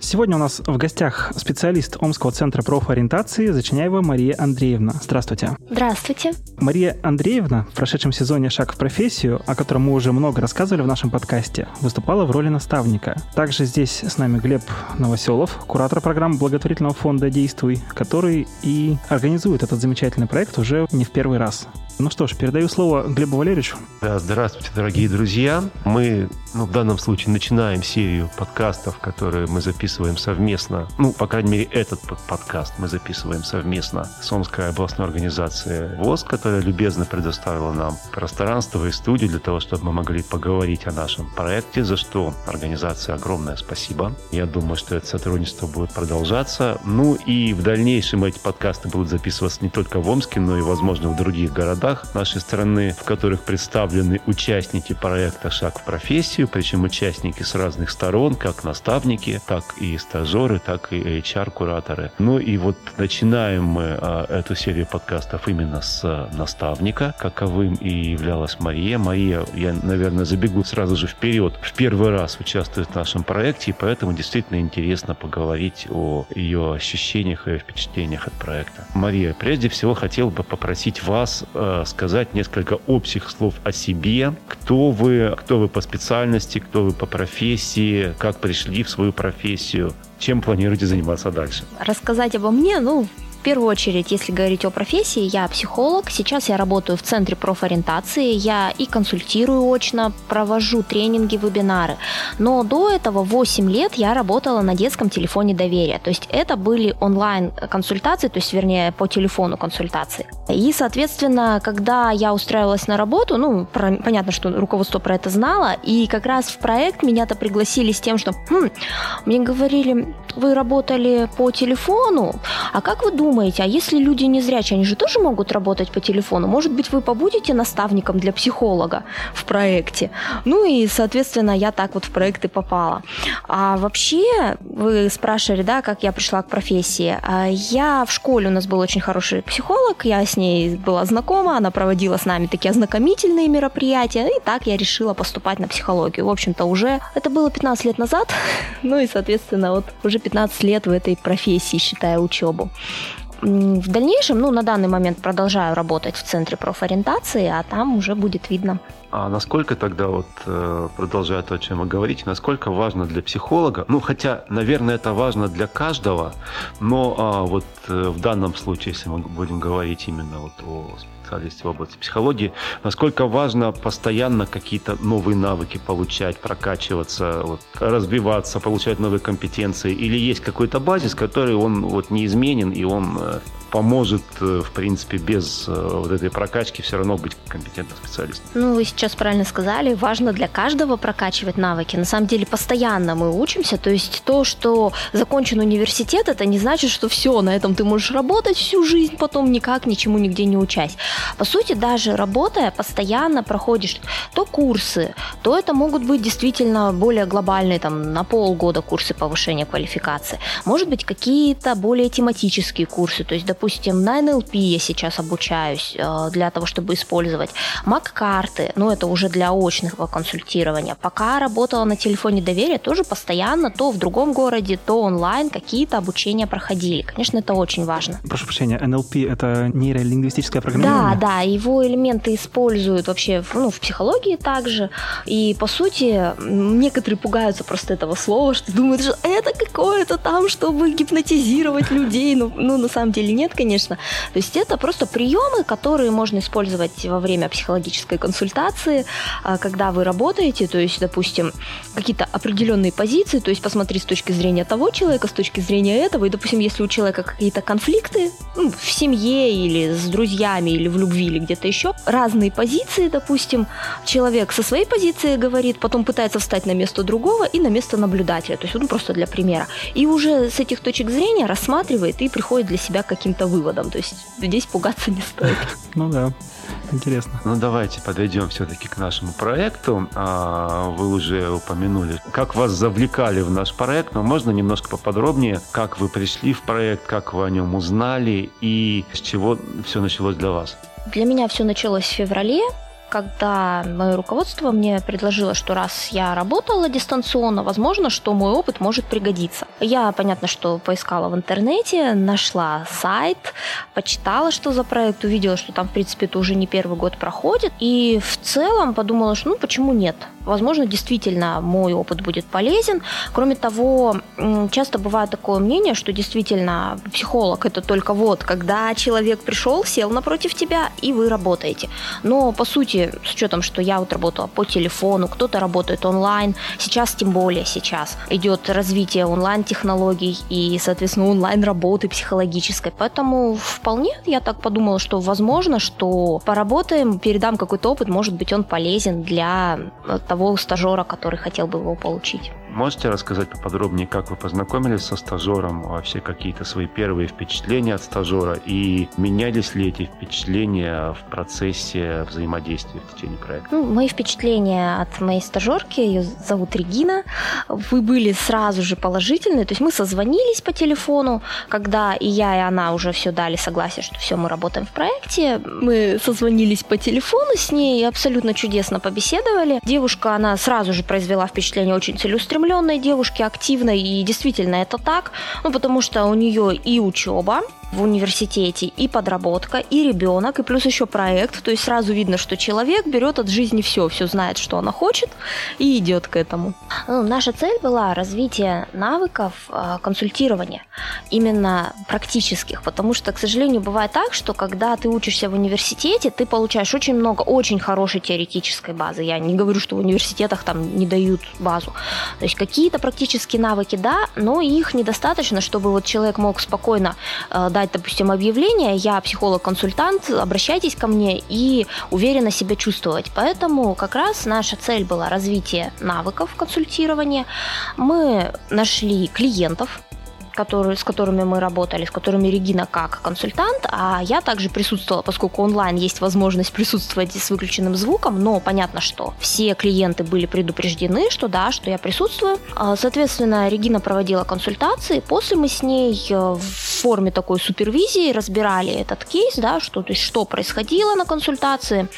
Сегодня у нас в гостях специалист Омского центра профориентации Зачиняева Мария Андреевна. Здравствуйте. Здравствуйте. Мария Андреевна в прошедшем сезоне «Шаг в профессию», о котором мы уже много рассказывали в нашем подкасте, выступала в роли наставника. Также здесь с нами Глеб Новоселов, куратор программы благотворительного фонда «Действуй», который и организует этот замечательный проект уже не в первый раз. Ну что ж, передаю слово Глебу Валерьевичу. Да, здравствуйте, дорогие друзья. Мы, ну, в данном случае, начинаем серию подкастов, которые мы записываем совместно. Ну, по крайней мере, этот подкаст мы записываем совместно с Омской областной организацией ВОЗ, которая любезно предоставила нам пространство и студию для того, чтобы мы могли поговорить о нашем проекте, за что организации огромное спасибо. Я думаю, что это сотрудничество будет продолжаться. Ну и в дальнейшем эти подкасты будут записываться не только в Омске, но и, возможно, в других городах городах нашей страны, в которых представлены участники проекта «Шаг в профессию», причем участники с разных сторон, как наставники, так и стажеры, так и HR-кураторы. Ну и вот начинаем мы а, эту серию подкастов именно с наставника, каковым и являлась Мария. Мария, я, наверное, забегу сразу же вперед, в первый раз участвует в нашем проекте, и поэтому действительно интересно поговорить о ее ощущениях и впечатлениях от проекта. Мария, прежде всего хотел бы попросить вас э, сказать несколько общих слов о себе. Кто вы, кто вы по специальности, кто вы по профессии, как пришли в свою профессию, чем планируете заниматься дальше? Рассказать обо мне, ну, в первую очередь, если говорить о профессии, я психолог. Сейчас я работаю в Центре профориентации. Я и консультирую очно, провожу тренинги, вебинары. Но до этого 8 лет я работала на детском телефоне доверия. То есть это были онлайн-консультации, то есть, вернее, по телефону консультации. И, соответственно, когда я устраивалась на работу, ну, про, понятно, что руководство про это знало, и как раз в проект меня-то пригласили с тем, что хм, мне говорили, вы работали по телефону, а как вы думаете, а если люди не зрячие, они же тоже могут работать по телефону? Может быть, вы побудете наставником для психолога в проекте? Ну и, соответственно, я так вот в проект и попала. А вообще, вы спрашивали, да, как я пришла к профессии. А я в школе, у нас был очень хороший психолог, я с ней была знакома, она проводила с нами такие ознакомительные мероприятия, и так я решила поступать на психологию. В общем-то, уже это было 15 лет назад, ну и, соответственно, вот уже 15 лет в этой профессии, считая учебу. В дальнейшем, ну, на данный момент продолжаю работать в центре профориентации, а там уже будет видно. А насколько тогда, вот, э, продолжая то, о чем вы говорите, насколько важно для психолога, ну, хотя, наверное, это важно для каждого, но а, вот э, в данном случае, если мы будем говорить именно вот о специалисте в области психологии, насколько важно постоянно какие-то новые навыки получать, прокачиваться, вот, развиваться, получать новые компетенции, или есть какой-то базис, который он вот неизменен, и он э, поможет, э, в принципе, без э, вот этой прокачки все равно быть компетентным специалистом. Ну, вы сейчас правильно сказали, важно для каждого прокачивать навыки. На самом деле, постоянно мы учимся, то есть то, что закончен университет, это не значит, что все, на этом ты можешь работать всю жизнь, потом никак, ничему, нигде не учась. По сути, даже работая, постоянно проходишь то курсы, то это могут быть действительно более глобальные, там, на полгода курсы повышения квалификации. Может быть, какие-то более тематические курсы, то есть, допустим, допустим, на NLP я сейчас обучаюсь э, для того, чтобы использовать. Мак-карты, ну это уже для очного консультирования. Пока работала на телефоне доверия, тоже постоянно то в другом городе, то онлайн какие-то обучения проходили. Конечно, это очень важно. Прошу прощения, NLP — это нейролингвистическое программирование? Да, да, его элементы используют вообще ну, в психологии также. И, по сути, некоторые пугаются просто этого слова, что думают, что это какое-то там, чтобы гипнотизировать людей. Ну, ну на самом деле нет, нет, конечно. То есть это просто приемы, которые можно использовать во время психологической консультации, а, когда вы работаете, то есть, допустим, какие-то определенные позиции, то есть посмотри с точки зрения того человека, с точки зрения этого, и, допустим, если у человека какие-то конфликты ну, в семье или с друзьями, или в любви, или где-то еще, разные позиции, допустим, человек со своей позиции говорит, потом пытается встать на место другого и на место наблюдателя, то есть, ну, просто для примера. И уже с этих точек зрения рассматривает и приходит для себя к каким-то выводам. То есть здесь пугаться не стоит. Ну да, интересно. Ну давайте подойдем все-таки к нашему проекту. А, вы уже упомянули, как вас завлекали в наш проект, но можно немножко поподробнее, как вы пришли в проект, как вы о нем узнали и с чего все началось для вас? Для меня все началось в феврале когда мое руководство мне предложило, что раз я работала дистанционно, возможно, что мой опыт может пригодиться. Я, понятно, что поискала в интернете, нашла сайт, почитала, что за проект, увидела, что там, в принципе, это уже не первый год проходит, и в целом подумала, что ну почему нет? Возможно, действительно мой опыт будет полезен. Кроме того, часто бывает такое мнение, что действительно психолог это только вот, когда человек пришел, сел напротив тебя, и вы работаете. Но по сути, с учетом, что я вот работала по телефону, кто-то работает онлайн, сейчас тем более сейчас идет развитие онлайн-технологий и, соответственно, онлайн-работы психологической. Поэтому вполне я так подумала, что возможно, что поработаем, передам какой-то опыт, может быть, он полезен для того стажера, который хотел бы его получить. Можете рассказать поподробнее, как вы познакомились со стажером, вообще какие-то свои первые впечатления от стажера и менялись ли эти впечатления в процессе взаимодействия в течение проекта? Ну, мои впечатления от моей стажерки, ее зовут Регина, вы были сразу же положительные, то есть мы созвонились по телефону, когда и я, и она уже все дали согласие, что все, мы работаем в проекте, мы созвонились по телефону с ней и абсолютно чудесно побеседовали. Девушка, она сразу же произвела впечатление очень целеустремленной, целеустремленной девушки, активной, и действительно это так, ну, потому что у нее и учеба, в университете и подработка, и ребенок, и плюс еще проект. То есть сразу видно, что человек берет от жизни все, все знает, что она хочет, и идет к этому. Ну, наша цель была развитие навыков э, консультирования, именно практических, потому что, к сожалению, бывает так, что когда ты учишься в университете, ты получаешь очень много очень хорошей теоретической базы. Я не говорю, что в университетах там не дают базу. То есть какие-то практические навыки, да, но их недостаточно, чтобы вот человек мог спокойно э, дать, допустим, объявление, я психолог-консультант, обращайтесь ко мне и уверенно себя чувствовать. Поэтому как раз наша цель была развитие навыков консультирования. Мы нашли клиентов, которые, с которыми мы работали, с которыми Регина как консультант, а я также присутствовала, поскольку онлайн есть возможность присутствовать с выключенным звуком, но понятно, что все клиенты были предупреждены, что да, что я присутствую. А, соответственно, Регина проводила консультации, после мы с ней э, в форме такой супервизии разбирали этот кейс, да, что, то есть, что происходило на консультации,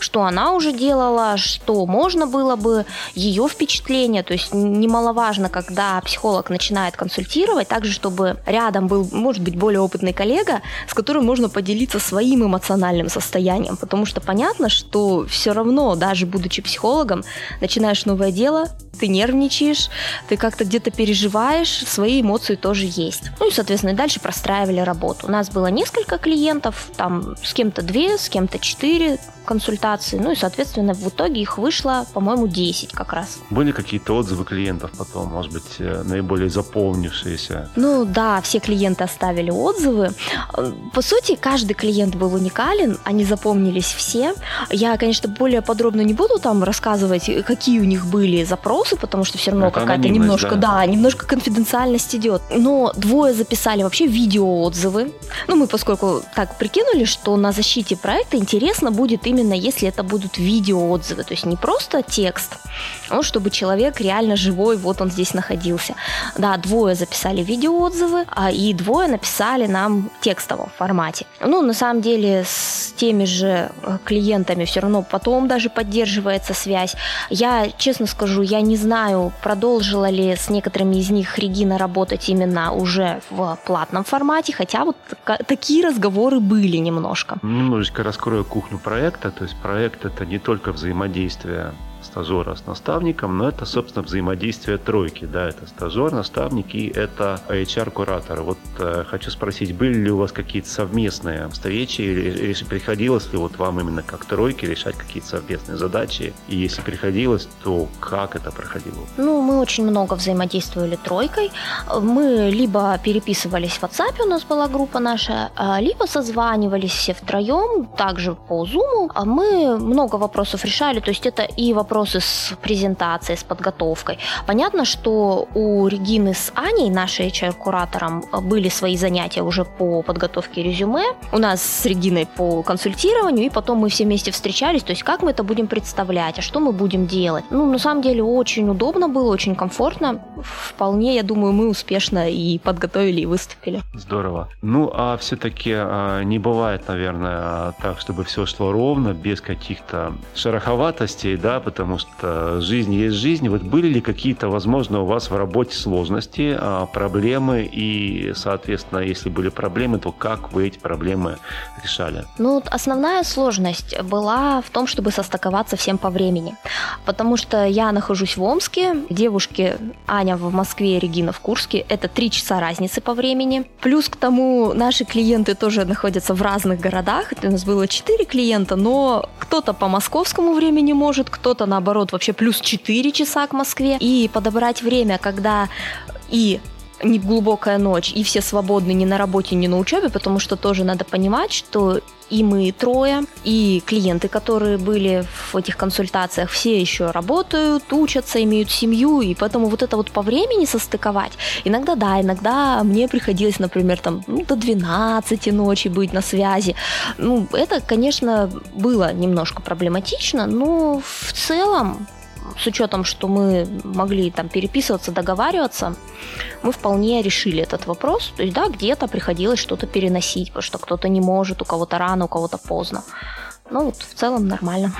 что она уже делала, что можно было бы, ее впечатление, то есть немаловажно, когда психолог начинает консультировать, также, чтобы рядом был, может быть, более опытный коллега, с которым можно поделиться своим эмоциональным состоянием, потому что понятно, что все равно, даже будучи психологом, начинаешь новое дело, ты нервничаешь, ты как-то где-то переживаешь, свои эмоции тоже есть. Ну и, соответственно, дальше простраивали работу. У нас было несколько клиентов, там с кем-то две, с кем-то четыре, консультаций. Ну и, соответственно, в итоге их вышло, по-моему, 10 как раз. Были какие-то отзывы клиентов потом, может быть, э, наиболее заполнившиеся? Ну да, все клиенты оставили отзывы. По сути, каждый клиент был уникален, они запомнились все. Я, конечно, более подробно не буду там рассказывать, какие у них были запросы, потому что все равно какая-то немножко, да? да, немножко конфиденциальность идет. Но двое записали вообще видеоотзывы. Ну, мы поскольку так прикинули, что на защите проекта интересно будет именно именно если это будут видеоотзывы, то есть не просто текст, а чтобы человек реально живой, вот он здесь находился. Да, двое записали видеоотзывы, а и двое написали нам в текстовом формате. Ну, на самом деле, с теми же э, клиентами все равно потом даже поддерживается связь. Я, честно скажу, я не знаю, продолжила ли с некоторыми из них Регина работать именно уже в платном формате, хотя вот такие разговоры были немножко. Немножечко раскрою кухню проекта. То есть проект это не только взаимодействие стажера с наставником, но это, собственно, взаимодействие тройки. Да, это стажер, наставник и это HR-куратор. Вот э, хочу спросить, были ли у вас какие-то совместные встречи или, или приходилось ли вот вам именно как тройке решать какие-то совместные задачи? И если приходилось, то как это проходило? Ну, мы очень много взаимодействовали тройкой. Мы либо переписывались в WhatsApp, у нас была группа наша, а, либо созванивались все втроем, также по Zoom. А мы много вопросов решали, то есть это и вопрос вопросы с презентацией, с подготовкой. Понятно, что у Регины с Аней, нашей HR-куратором, были свои занятия уже по подготовке резюме. У нас с Региной по консультированию, и потом мы все вместе встречались, то есть как мы это будем представлять, а что мы будем делать. Ну, на самом деле, очень удобно было, очень комфортно. Вполне, я думаю, мы успешно и подготовили, и выступили. Здорово. Ну, а все-таки а, не бывает, наверное, так, чтобы все шло ровно, без каких-то шероховатостей, да, потому что жизнь есть жизнь. Вот были ли какие-то, возможно, у вас в работе сложности, а, проблемы, и, соответственно, если были проблемы, то как вы эти проблемы решали? Ну, основная сложность была в том, чтобы состыковаться всем по времени. Потому что я нахожусь в Омске, девушки Аня в Москве, Регина в Курске. Это три часа разницы по времени. Плюс к тому наши клиенты тоже находятся в разных городах. У нас было четыре клиента, но кто-то по московскому времени может, кто-то наоборот вообще плюс 4 часа к Москве. И подобрать время, когда и не глубокая ночь, и все свободны ни на работе, ни на учебе, потому что тоже надо понимать, что и мы трое, и клиенты, которые были в этих консультациях, все еще работают, учатся, имеют семью, и поэтому вот это вот по времени состыковать, иногда да, иногда мне приходилось, например, там, ну, до 12 ночи быть на связи. Ну, это, конечно, было немножко проблематично, но в целом с учетом, что мы могли там переписываться, договариваться, мы вполне решили этот вопрос. То есть, да, где-то приходилось что-то переносить, потому что кто-то не может, у кого-то рано, у кого-то поздно. Ну вот в целом нормально.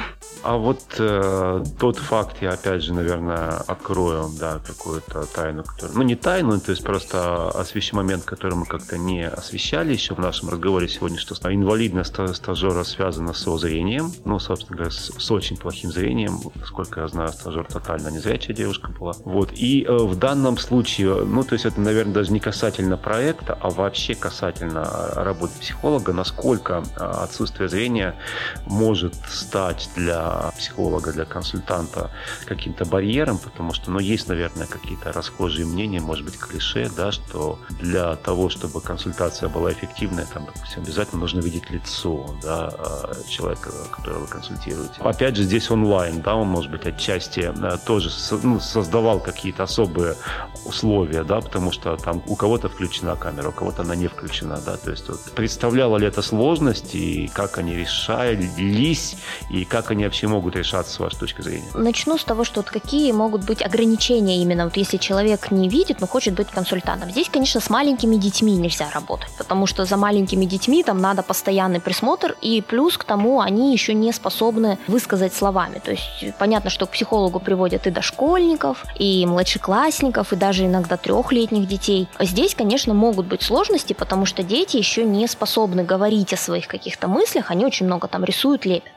А вот э, тот факт, я опять же, наверное, открою, да, какую-то тайну, которую, ну не тайну, то есть просто освещу момент, который мы как-то не освещали еще в нашем разговоре сегодня, что инвалидность стажера связана со зрением, ну, собственно говоря, с, с очень плохим зрением, сколько я знаю, стажер тотально незрячая девушка была. Вот, и э, в данном случае, ну, то есть это, наверное, даже не касательно проекта, а вообще касательно работы психолога, насколько э, отсутствие зрения может стать для психолога, для консультанта каким-то барьером, потому что, ну, есть, наверное, какие-то расхожие мнения, может быть, клише, да, что для того, чтобы консультация была эффективной, там, допустим, обязательно нужно видеть лицо, да, а, человека, которого вы консультируете. Опять же, здесь онлайн, да, он, может быть, отчасти тоже ну, создавал какие-то особые условия, да, потому что там у кого-то включена камера, у кого-то она не включена, да, то есть вот, представляло ли это сложности и как они решались и как они вообще могут решаться с вашей точки зрения? Начну с того, что вот какие могут быть ограничения именно, вот если человек не видит, но хочет быть консультантом. Здесь, конечно, с маленькими детьми нельзя работать, потому что за маленькими детьми там надо постоянный присмотр, и плюс к тому они еще не способны высказать словами. То есть понятно, что к психологу приводят и дошкольников, и младшеклассников, и даже иногда трехлетних детей. Здесь, конечно, могут быть сложности, потому что дети еще не способны говорить о своих каких-то мыслях, они очень много там рисуют, лепят.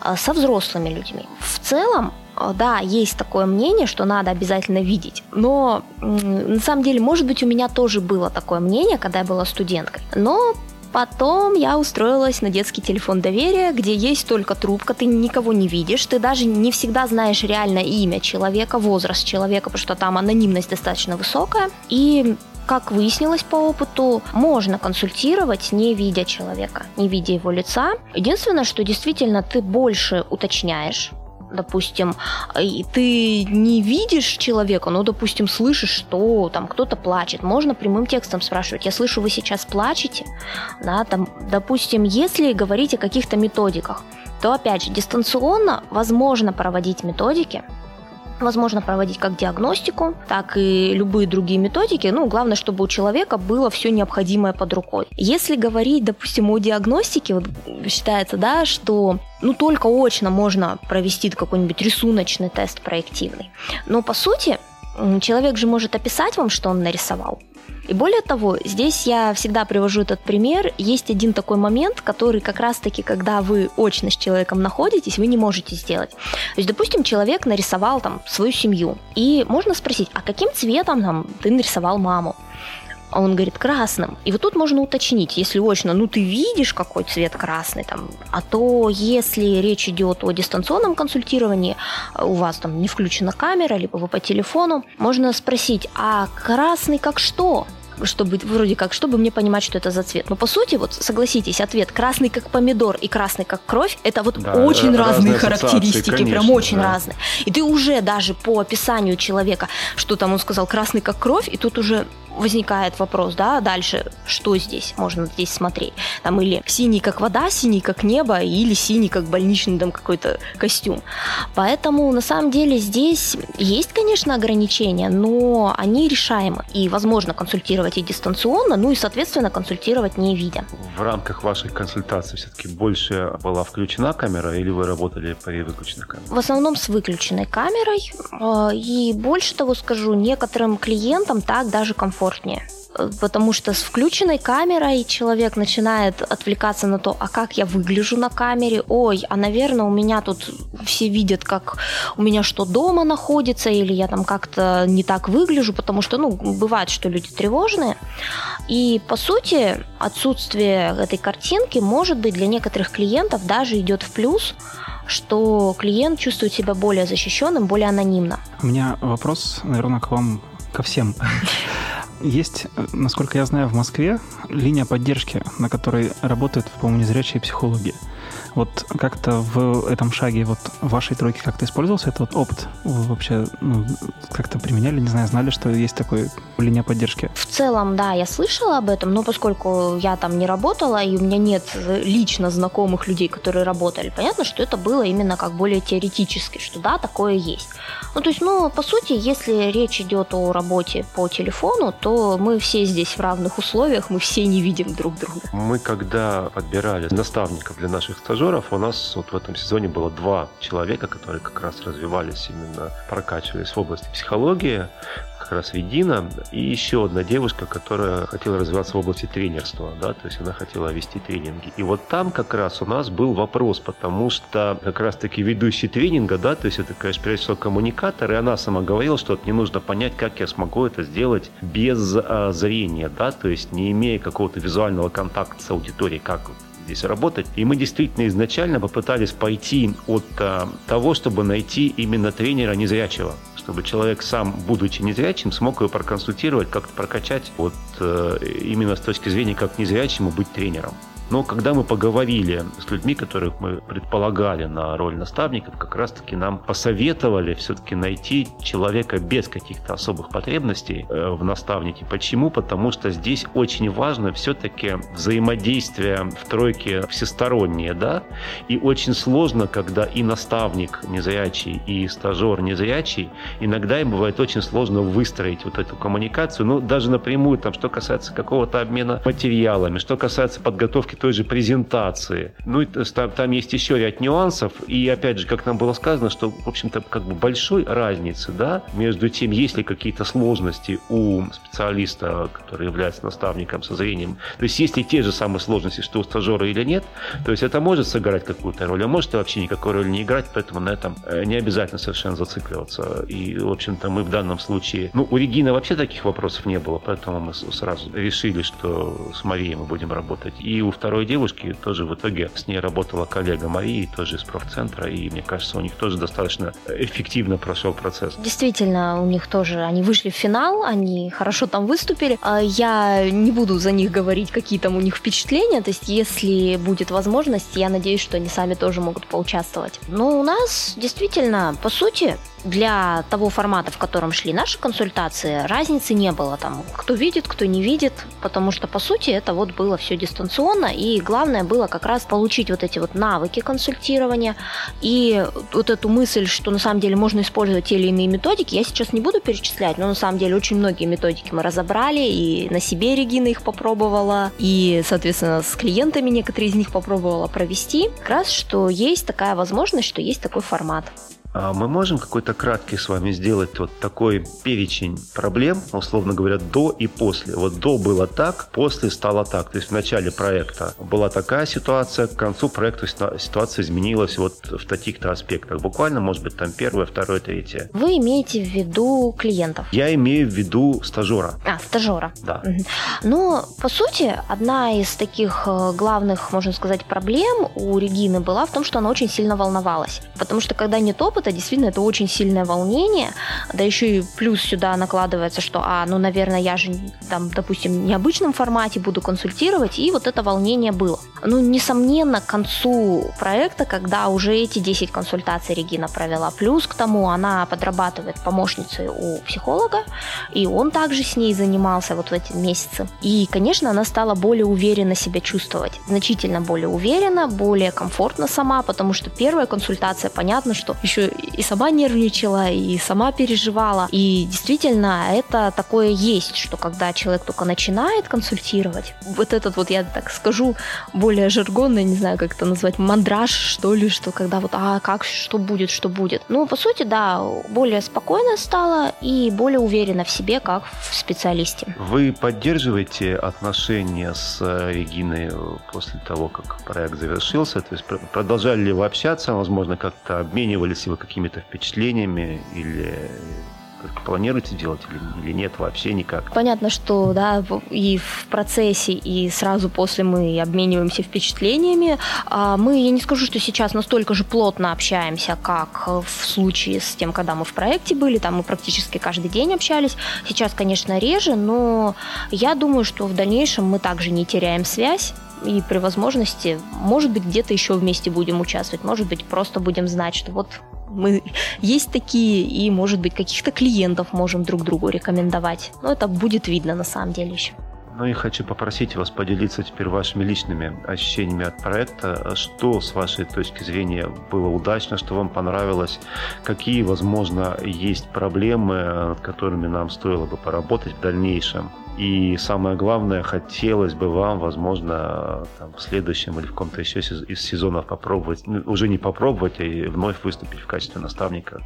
А со взрослыми людьми. В целом, э, да, есть такое мнение, что надо обязательно видеть. Но на самом деле, может быть, у меня тоже было такое мнение, когда я была студенткой. Но Потом я устроилась на детский телефон доверия, где есть только трубка, ты никого не видишь, ты даже не всегда знаешь реальное имя человека, возраст человека, потому что там анонимность достаточно высокая. И как выяснилось по опыту, можно консультировать, не видя человека, не видя его лица. Единственное, что действительно ты больше уточняешь, допустим, ты не видишь человека, но, допустим, слышишь, что там кто-то плачет, можно прямым текстом спрашивать, я слышу, вы сейчас плачете, да, там, допустим, если говорить о каких-то методиках, то, опять же, дистанционно возможно проводить методики, Возможно проводить как диагностику, так и любые другие методики. Ну, главное, чтобы у человека было все необходимое под рукой. Если говорить, допустим, о диагностике, вот считается, да, что ну, только очно можно провести какой-нибудь рисуночный тест проективный. Но, по сути, человек же может описать вам, что он нарисовал. И более того, здесь я всегда привожу этот пример. Есть один такой момент, который как раз-таки, когда вы очно с человеком находитесь, вы не можете сделать. То есть, допустим, человек нарисовал там свою семью, и можно спросить, а каким цветом там ты нарисовал маму? А он говорит красным. И вот тут можно уточнить, если очно, ну ты видишь, какой цвет красный там, а то если речь идет о дистанционном консультировании, у вас там не включена камера, либо вы по телефону, можно спросить, а красный как что? Чтобы вроде как, чтобы мне понимать, что это за цвет. Но по сути, вот согласитесь, ответ красный как помидор и красный как кровь, это вот да, очень разные характеристики, конечно, прям очень да. разные. И ты уже даже по описанию человека, что там он сказал красный как кровь, и тут уже возникает вопрос, да, дальше, что здесь можно здесь смотреть? Там или синий как вода, синий как небо, или синий как больничный там какой-то костюм. Поэтому на самом деле здесь есть, конечно, ограничения, но они решаемы. И возможно консультировать и дистанционно, ну и, соответственно, консультировать не видя. В рамках ваших консультаций все-таки больше была включена камера или вы работали при выключенной камере? В основном с выключенной камерой. А, и больше того скажу, некоторым клиентам так даже комфортнее потому что с включенной камерой человек начинает отвлекаться на то, а как я выгляжу на камере, ой, а наверное у меня тут все видят, как у меня что дома находится, или я там как-то не так выгляжу, потому что, ну, бывает, что люди тревожные. И, по сути, отсутствие этой картинки может быть для некоторых клиентов даже идет в плюс, что клиент чувствует себя более защищенным, более анонимно. У меня вопрос, наверное, к вам ко всем. Есть, насколько я знаю, в Москве линия поддержки, на которой работают, по-моему, незрячие психологи. Вот как-то в этом шаге вот вашей тройки как-то использовался этот вот опыт? Вы вообще ну, как-то применяли, не знаю, знали, что есть такой линия поддержки? В целом, да, я слышала об этом, но поскольку я там не работала, и у меня нет лично знакомых людей, которые работали, понятно, что это было именно как более теоретически, что да, такое есть. Ну, то есть, ну, по сути, если речь идет о работе по телефону, то мы все здесь в равных условиях, мы все не видим друг друга. Мы когда подбирали наставников для наших стажеров, у нас вот в этом сезоне было два человека, которые как раз развивались именно, прокачивались в области психологии раз Ведина, и еще одна девушка, которая хотела развиваться в области тренерства, да, то есть она хотела вести тренинги. И вот там как раз у нас был вопрос, потому что как раз-таки ведущий тренинга, да, то есть это, конечно, прежде всего коммуникатор, и она сама говорила, что мне нужно понять, как я смогу это сделать без а, зрения, да, то есть не имея какого-то визуального контакта с аудиторией, как здесь работать. И мы действительно изначально попытались пойти от а, того, чтобы найти именно тренера незрячего чтобы человек сам, будучи незрячим, смог его проконсультировать, как-то прокачать вот э, именно с точки зрения, как незрячему быть тренером. Но когда мы поговорили с людьми, которых мы предполагали на роль наставников, как раз-таки нам посоветовали все-таки найти человека без каких-то особых потребностей э, в наставнике. Почему? Потому что здесь очень важно все-таки взаимодействие в тройке всестороннее, да, и очень сложно, когда и наставник незрячий, и стажер незрячий, иногда им бывает очень сложно выстроить вот эту коммуникацию, ну, даже напрямую, там, что касается какого-то обмена материалами, что касается подготовки той же презентации. Ну, там, там есть еще ряд нюансов. И опять же, как нам было сказано, что, в общем-то, как бы большой разницы, да, между тем, есть ли какие-то сложности у специалиста, который является наставником со зрением. То есть, есть ли те же самые сложности, что у стажера или нет. То есть, это может сыграть какую-то роль, а может вообще никакой роли не играть, поэтому на этом э, не обязательно совершенно зацикливаться. И, в общем-то, мы в данном случае... Ну, у Регины вообще таких вопросов не было, поэтому мы сразу решили, что с Марией мы будем работать. И у второй девушки тоже в итоге с ней работала коллега Марии, тоже из профцентра, и мне кажется, у них тоже достаточно эффективно прошел процесс. Действительно, у них тоже, они вышли в финал, они хорошо там выступили. А я не буду за них говорить, какие там у них впечатления, то есть если будет возможность, я надеюсь, что они сами тоже могут поучаствовать. Но у нас действительно, по сути, для того формата, в котором шли наши консультации, разницы не было там, кто видит, кто не видит, потому что, по сути, это вот было все дистанционно, и главное было как раз получить вот эти вот навыки консультирования, и вот эту мысль, что на самом деле можно использовать те или иные методики, я сейчас не буду перечислять, но на самом деле очень многие методики мы разобрали, и на себе Регина их попробовала, и, соответственно, с клиентами некоторые из них попробовала провести, как раз, что есть такая возможность, что есть такой формат. А мы можем какой-то краткий с вами сделать вот такой перечень проблем, условно говоря, до и после. Вот до было так, после стало так. То есть в начале проекта была такая ситуация, к концу проекта ситуация изменилась вот в таких-то аспектах. Буквально, может быть, там первое, второе, третье. Вы имеете в виду клиентов? Я имею в виду стажера. А, стажера. Да. Ну, по сути, одна из таких э, главных, можно сказать, проблем у Регины была в том, что она очень сильно волновалась. Потому что когда нет опыта, опыта, действительно, это очень сильное волнение, да еще и плюс сюда накладывается, что, а, ну, наверное, я же там, допустим, в необычном формате буду консультировать, и вот это волнение было. Ну, несомненно, к концу проекта, когда уже эти 10 консультаций Регина провела, плюс к тому она подрабатывает помощницей у психолога, и он также с ней занимался вот в эти месяцы. И, конечно, она стала более уверенно себя чувствовать, значительно более уверенно, более комфортно сама, потому что первая консультация, понятно, что еще и сама нервничала, и сама переживала. И действительно, это такое есть, что когда человек только начинает консультировать, вот этот вот, я так скажу, более жаргонно, не знаю, как это назвать, мандраж, что ли, что когда вот, а как, что будет, что будет. Ну, по сути, да, более спокойно стала и более уверена в себе, как в специалисте. Вы поддерживаете отношения с э, Региной после того, как проект завершился? То есть продолжали ли вы общаться, возможно, как-то обменивались ли вы какими-то впечатлениями или планируете делать или, или нет вообще никак? Понятно, что да, и в процессе, и сразу после мы обмениваемся впечатлениями. А мы, я не скажу, что сейчас настолько же плотно общаемся, как в случае с тем, когда мы в проекте были, там мы практически каждый день общались. Сейчас, конечно, реже, но я думаю, что в дальнейшем мы также не теряем связь и при возможности, может быть, где-то еще вместе будем участвовать, может быть, просто будем знать, что вот мы есть такие, и, может быть, каких-то клиентов можем друг другу рекомендовать. Но это будет видно на самом деле еще. Ну и хочу попросить вас поделиться теперь вашими личными ощущениями от проекта. Что, с вашей точки зрения, было удачно, что вам понравилось? Какие, возможно, есть проблемы, над которыми нам стоило бы поработать в дальнейшем? И самое главное, хотелось бы вам, возможно, там, в следующем или в каком-то еще из сезонов попробовать, ну, уже не попробовать, а вновь выступить в качестве наставника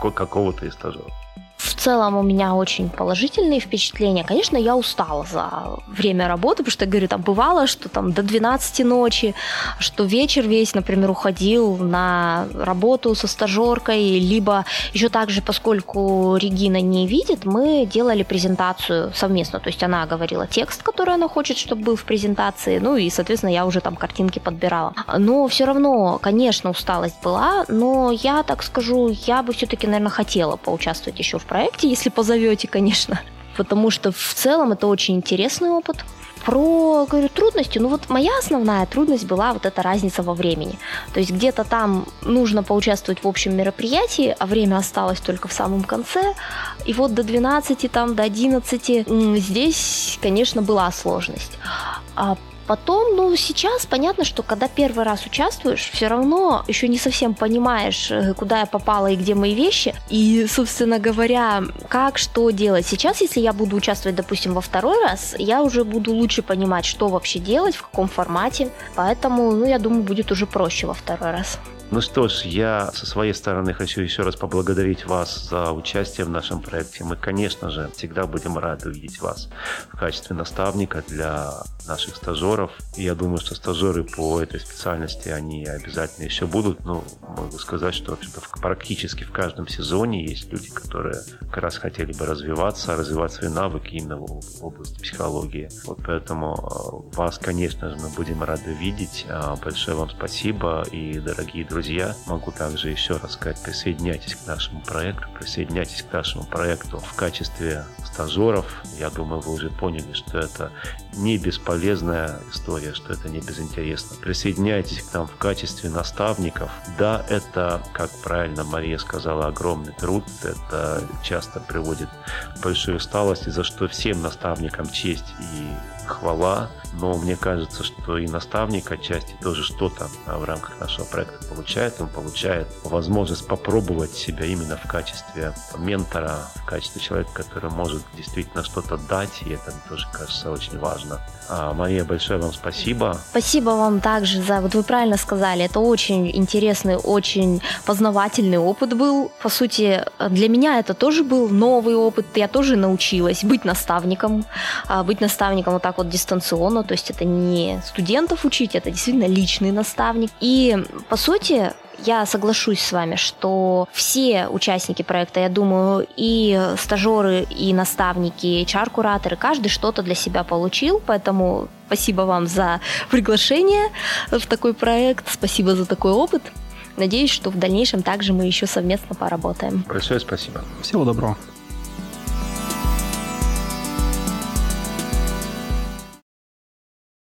какого-то из стажеров. В целом у меня очень положительные впечатления. Конечно, я устала за время работы, потому что, говорю, там бывало, что там до 12 ночи, что вечер весь, например, уходил на работу со стажеркой, либо еще также, поскольку Регина не видит, мы делали презентацию совместно. То есть она говорила текст, который она хочет, чтобы был в презентации, ну и, соответственно, я уже там картинки подбирала. Но все равно, конечно, усталость была, но я так скажу, я бы все-таки, наверное, хотела поучаствовать еще в проекте, если позовете, конечно. Потому что в целом это очень интересный опыт. Про, говорю, трудности, ну вот моя основная трудность была вот эта разница во времени. То есть где-то там нужно поучаствовать в общем мероприятии, а время осталось только в самом конце. И вот до 12, там, до 11 здесь, конечно, была сложность. А Потом, ну, сейчас понятно, что когда первый раз участвуешь, все равно еще не совсем понимаешь, э, куда я попала и где мои вещи. И, собственно говоря, как, что делать. Сейчас, если я буду участвовать, допустим, во второй раз, я уже буду лучше понимать, что вообще делать, в каком формате. Поэтому, ну, я думаю, будет уже проще во второй раз. Ну что ж, я со своей стороны хочу еще раз поблагодарить вас за участие в нашем проекте. Мы, конечно же, всегда будем рады увидеть вас в качестве наставника для наших стажеров. Я думаю, что стажеры по этой специальности, они обязательно еще будут. Ну, могу сказать, что вообще-то практически в каждом сезоне есть люди, которые как раз хотели бы развиваться, развивать свои навыки именно в области психологии. Вот поэтому э, вас, конечно же, мы будем рады видеть. А, большое вам спасибо и, дорогие друзья, друзья, могу также еще раз сказать, присоединяйтесь к нашему проекту, присоединяйтесь к нашему проекту в качестве стажеров. Я думаю, вы уже поняли, что это не бесполезная история, что это не безинтересно. Присоединяйтесь к нам в качестве наставников. Да, это, как правильно Мария сказала, огромный труд. Это часто приводит к большой усталости, за что всем наставникам честь и хвала, но мне кажется, что и наставник отчасти тоже что-то а, в рамках нашего проекта получает. Он получает возможность попробовать себя именно в качестве ментора, в качестве человека, который может действительно что-то дать, и это тоже кажется очень важно. А, Мария, большое вам спасибо. Спасибо вам также за, вот вы правильно сказали, это очень интересный, очень познавательный опыт был. По сути, для меня это тоже был новый опыт, я тоже научилась быть наставником, а, быть наставником вот так вот дистанционно, то есть это не студентов учить, это действительно личный наставник. И, по сути, я соглашусь с вами, что все участники проекта, я думаю, и стажеры, и наставники, HR-кураторы, каждый что-то для себя получил, поэтому спасибо вам за приглашение в такой проект, спасибо за такой опыт. Надеюсь, что в дальнейшем также мы еще совместно поработаем. Большое спасибо. Всего доброго.